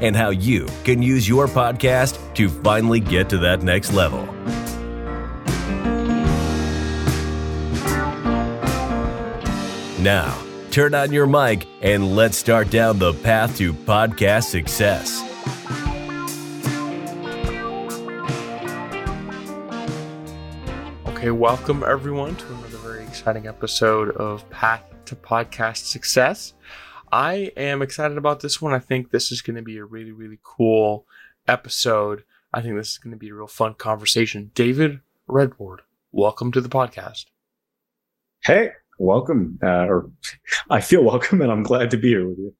and how you can use your podcast to finally get to that next level. Now, turn on your mic and let's start down the path to podcast success. Okay, welcome everyone to another very exciting episode of Path to Podcast Success. I am excited about this one. I think this is going to be a really, really cool episode. I think this is going to be a real fun conversation. David Redward, welcome to the podcast. Hey, welcome. Uh, or I feel welcome, and I'm glad to be here with you.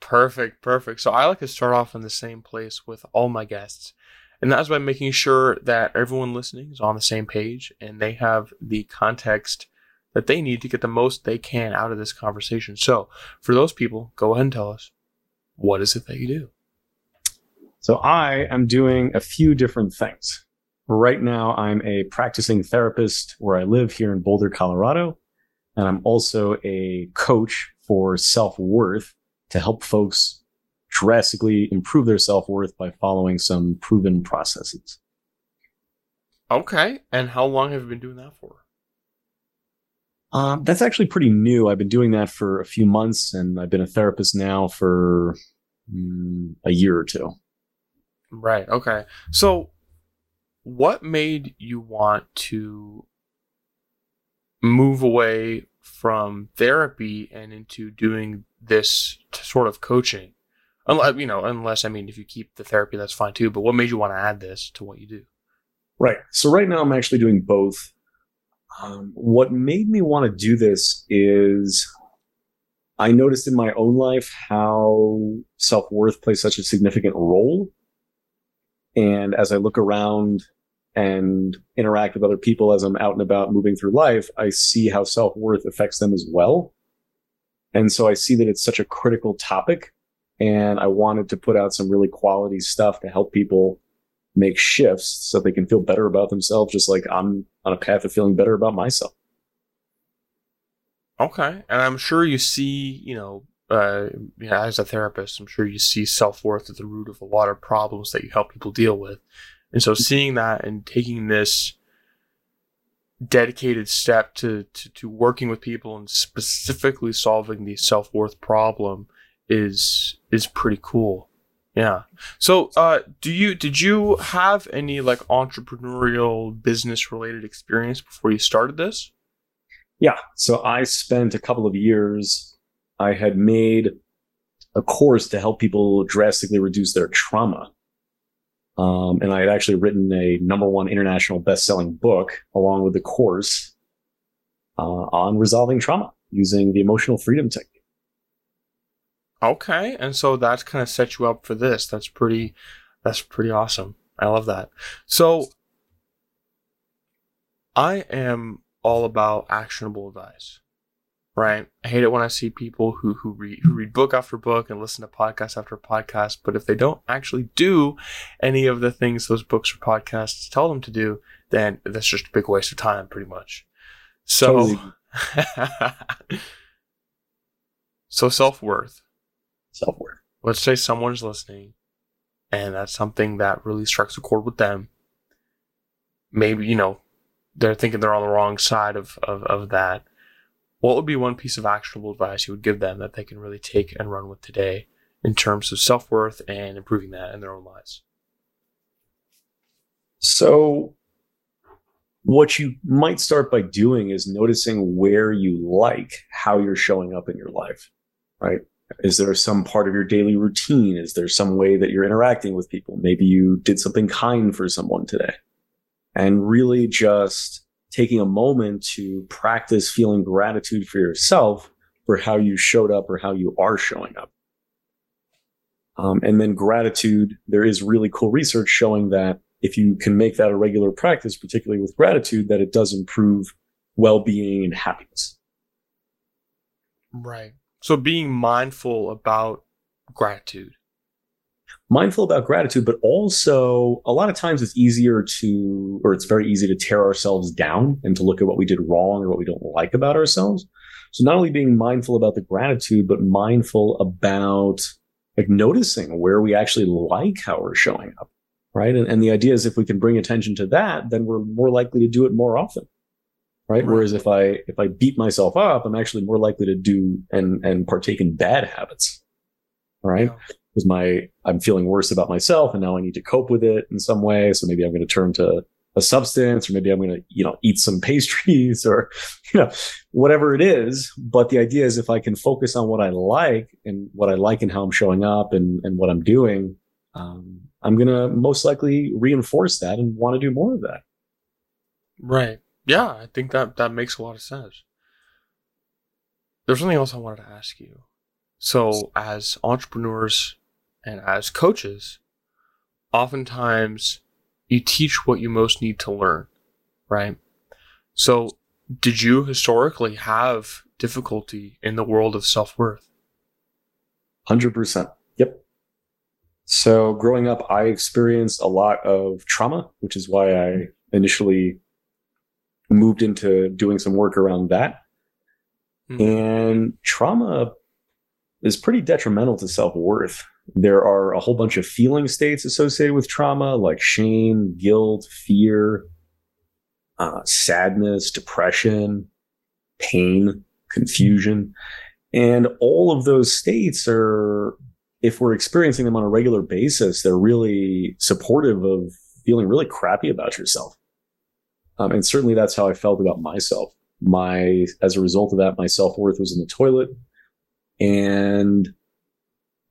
Perfect, perfect. So I like to start off in the same place with all my guests, and that's by making sure that everyone listening is on the same page and they have the context that they need to get the most they can out of this conversation. So, for those people, go ahead and tell us what is it that you do? So, I am doing a few different things. Right now, I'm a practicing therapist where I live here in Boulder, Colorado. And I'm also a coach for self worth to help folks drastically improve their self worth by following some proven processes. Okay. And how long have you been doing that for? Um, that's actually pretty new. I've been doing that for a few months, and I've been a therapist now for mm, a year or two. Right. Okay. So, what made you want to move away from therapy and into doing this sort of coaching? Unless, you know, unless I mean, if you keep the therapy, that's fine too. But what made you want to add this to what you do? Right. So right now, I'm actually doing both. Um, what made me want to do this is I noticed in my own life how self worth plays such a significant role. And as I look around and interact with other people as I'm out and about moving through life, I see how self worth affects them as well. And so I see that it's such a critical topic. And I wanted to put out some really quality stuff to help people make shifts so they can feel better about themselves, just like I'm on a path of feeling better about myself. Okay. And I'm sure you see, you know, uh, you know, as a therapist, I'm sure you see self worth at the root of a lot of problems that you help people deal with. And so seeing that and taking this dedicated step to, to, to working with people and specifically solving the self worth problem is is pretty cool. Yeah. So, uh, do you did you have any like entrepreneurial business related experience before you started this? Yeah. So I spent a couple of years. I had made a course to help people drastically reduce their trauma. Um, and I had actually written a number one international best-selling book along with the course uh, on resolving trauma using the emotional freedom technique. Okay, and so that's kind of set you up for this. That's pretty. That's pretty awesome. I love that. So, I am all about actionable advice. Right? I hate it when I see people who who read who read book after book and listen to podcast after podcast, but if they don't actually do any of the things those books or podcasts tell them to do, then that's just a big waste of time, pretty much. So, totally. so self worth self worth. Let's say someone's listening and that's something that really strikes a chord with them. Maybe, you know, they're thinking they're on the wrong side of, of, of that. What would be one piece of actionable advice you would give them that they can really take and run with today in terms of self worth and improving that in their own lives? So, what you might start by doing is noticing where you like how you're showing up in your life, right? Is there some part of your daily routine? Is there some way that you're interacting with people? Maybe you did something kind for someone today. And really just taking a moment to practice feeling gratitude for yourself for how you showed up or how you are showing up. Um, and then gratitude, there is really cool research showing that if you can make that a regular practice, particularly with gratitude, that it does improve well-being and happiness. Right. So being mindful about gratitude. Mindful about gratitude, but also a lot of times it's easier to, or it's very easy to tear ourselves down and to look at what we did wrong or what we don't like about ourselves. So not only being mindful about the gratitude, but mindful about like noticing where we actually like how we're showing up. Right. And, and the idea is if we can bring attention to that, then we're more likely to do it more often. Right? right. Whereas if I if I beat myself up, I'm actually more likely to do and and partake in bad habits. Right. Yeah because my I'm feeling worse about myself and now I need to cope with it in some way. So maybe I'm going to turn to a substance or maybe I'm going to, you know, eat some pastries or, you know, whatever it is. But the idea is if I can focus on what I like and what I like and how I'm showing up and, and what I'm doing, um, I'm going to most likely reinforce that and want to do more of that. Right. Yeah. I think that that makes a lot of sense. There's something else I wanted to ask you. So as entrepreneurs and as coaches, oftentimes you teach what you most need to learn, right? So, did you historically have difficulty in the world of self worth? 100%. Yep. So, growing up, I experienced a lot of trauma, which is why I initially moved into doing some work around that. Mm-hmm. And trauma is pretty detrimental to self worth. There are a whole bunch of feeling states associated with trauma, like shame, guilt, fear, uh, sadness, depression, pain, confusion. And all of those states are, if we're experiencing them on a regular basis, they're really supportive of feeling really crappy about yourself. Um, and certainly that's how I felt about myself. My, as a result of that, my self worth was in the toilet. And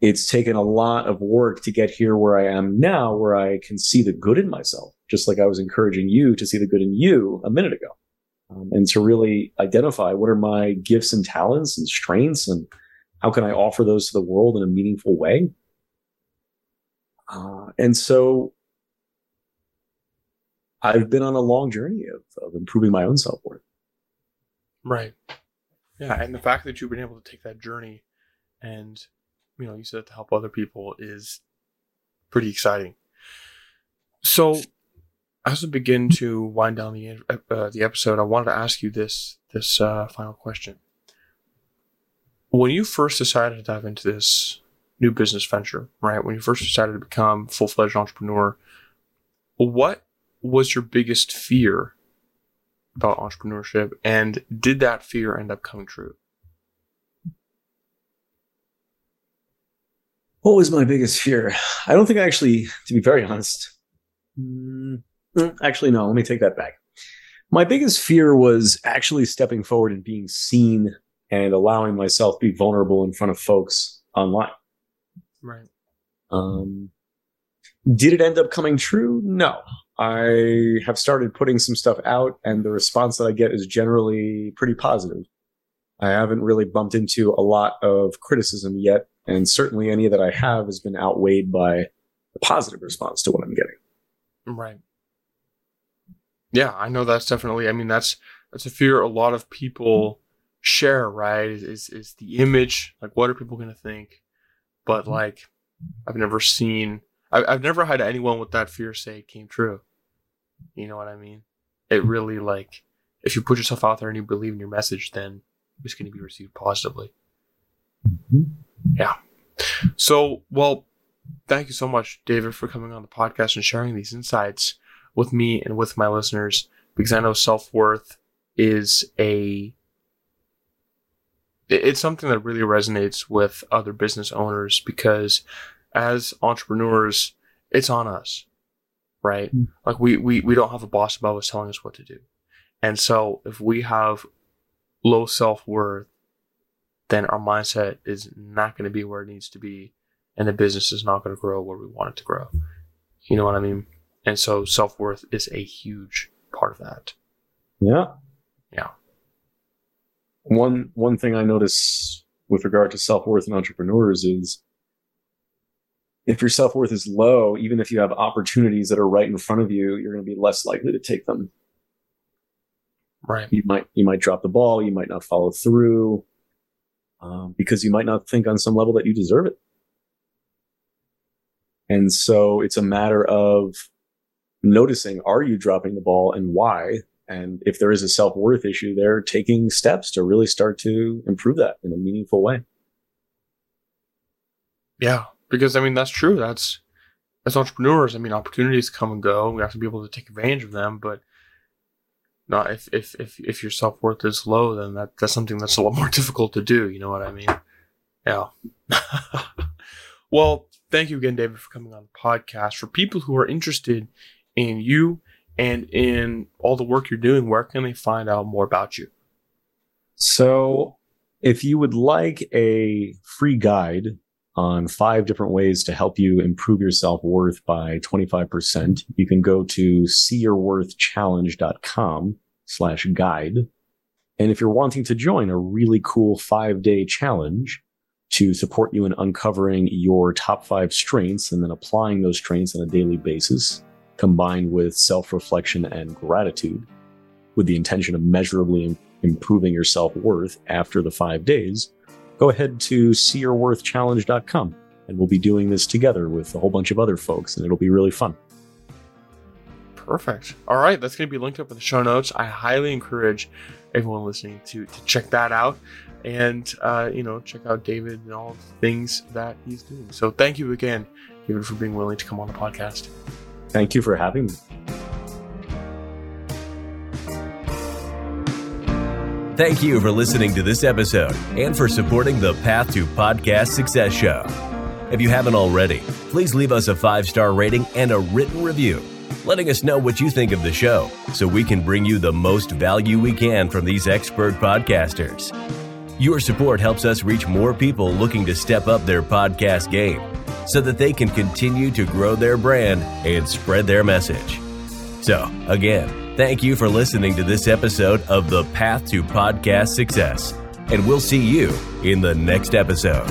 it's taken a lot of work to get here where I am now, where I can see the good in myself, just like I was encouraging you to see the good in you a minute ago. Um, and to really identify what are my gifts and talents and strengths and how can I offer those to the world in a meaningful way. Uh, and so I've been on a long journey of, of improving my own self worth. Right. Yeah. And the fact that you've been able to take that journey and you know, you said to help other people is pretty exciting. So, as we begin to wind down the uh, the episode, I wanted to ask you this this uh, final question. When you first decided to dive into this new business venture, right? When you first decided to become full fledged entrepreneur, what was your biggest fear about entrepreneurship, and did that fear end up coming true? What was my biggest fear? I don't think I actually, to be very honest, mm, mm, actually, no, let me take that back. My biggest fear was actually stepping forward and being seen and allowing myself to be vulnerable in front of folks online. Right. Um, did it end up coming true? No. I have started putting some stuff out, and the response that I get is generally pretty positive. I haven't really bumped into a lot of criticism yet, and certainly any that I have has been outweighed by the positive response to what I'm getting. Right. Yeah, I know that's definitely. I mean, that's that's a fear a lot of people share. Right? Is is the image like what are people going to think? But mm-hmm. like, I've never seen. I, I've never had anyone with that fear say it came true. You know what I mean? It really like if you put yourself out there and you believe in your message, then it's going to be received positively. Mm-hmm. Yeah. So, well, thank you so much, David, for coming on the podcast and sharing these insights with me and with my listeners because I know self worth is a it's something that really resonates with other business owners because as entrepreneurs, it's on us, right? Mm. Like we, we, we don't have a boss above us telling us what to do. And so if we have low self worth, then our mindset is not going to be where it needs to be, and the business is not going to grow where we want it to grow. You know what I mean? And so self worth is a huge part of that. Yeah. Yeah. One one thing I notice with regard to self worth in entrepreneurs is if your self worth is low, even if you have opportunities that are right in front of you, you're going to be less likely to take them. Right. You might you might drop the ball. You might not follow through um, because you might not think on some level that you deserve it. And so it's a matter of noticing: Are you dropping the ball, and why? And if there is a self worth issue, there, taking steps to really start to improve that in a meaningful way. Yeah, because I mean that's true. That's as entrepreneurs, I mean opportunities come and go. We have to be able to take advantage of them, but not if if if, if your self worth is low, then that that's something that's a lot more difficult to do. You know what I mean? Yeah. well, thank you again, David, for coming on the podcast. For people who are interested in you and in all the work you're doing, where can they find out more about you? So, if you would like a free guide on five different ways to help you improve your self worth by 25%, you can go to seeyourworthchallenge.com slash guide. And if you're wanting to join a really cool five day challenge to support you in uncovering your top five strengths and then applying those strengths on a daily basis, combined with self reflection and gratitude, with the intention of measurably improving your self worth after the five days, go ahead to seeyourworthchallenge.com and we'll be doing this together with a whole bunch of other folks and it'll be really fun. Perfect. All right, that's going to be linked up in the show notes. I highly encourage everyone listening to to check that out and uh, you know check out David and all the things that he's doing. So thank you again, David, for being willing to come on the podcast. Thank you for having me. Thank you for listening to this episode and for supporting the Path to Podcast Success Show. If you haven't already, please leave us a five star rating and a written review, letting us know what you think of the show so we can bring you the most value we can from these expert podcasters. Your support helps us reach more people looking to step up their podcast game so that they can continue to grow their brand and spread their message. So, again, thank you for listening to this episode of The Path to Podcast Success, and we'll see you in the next episode.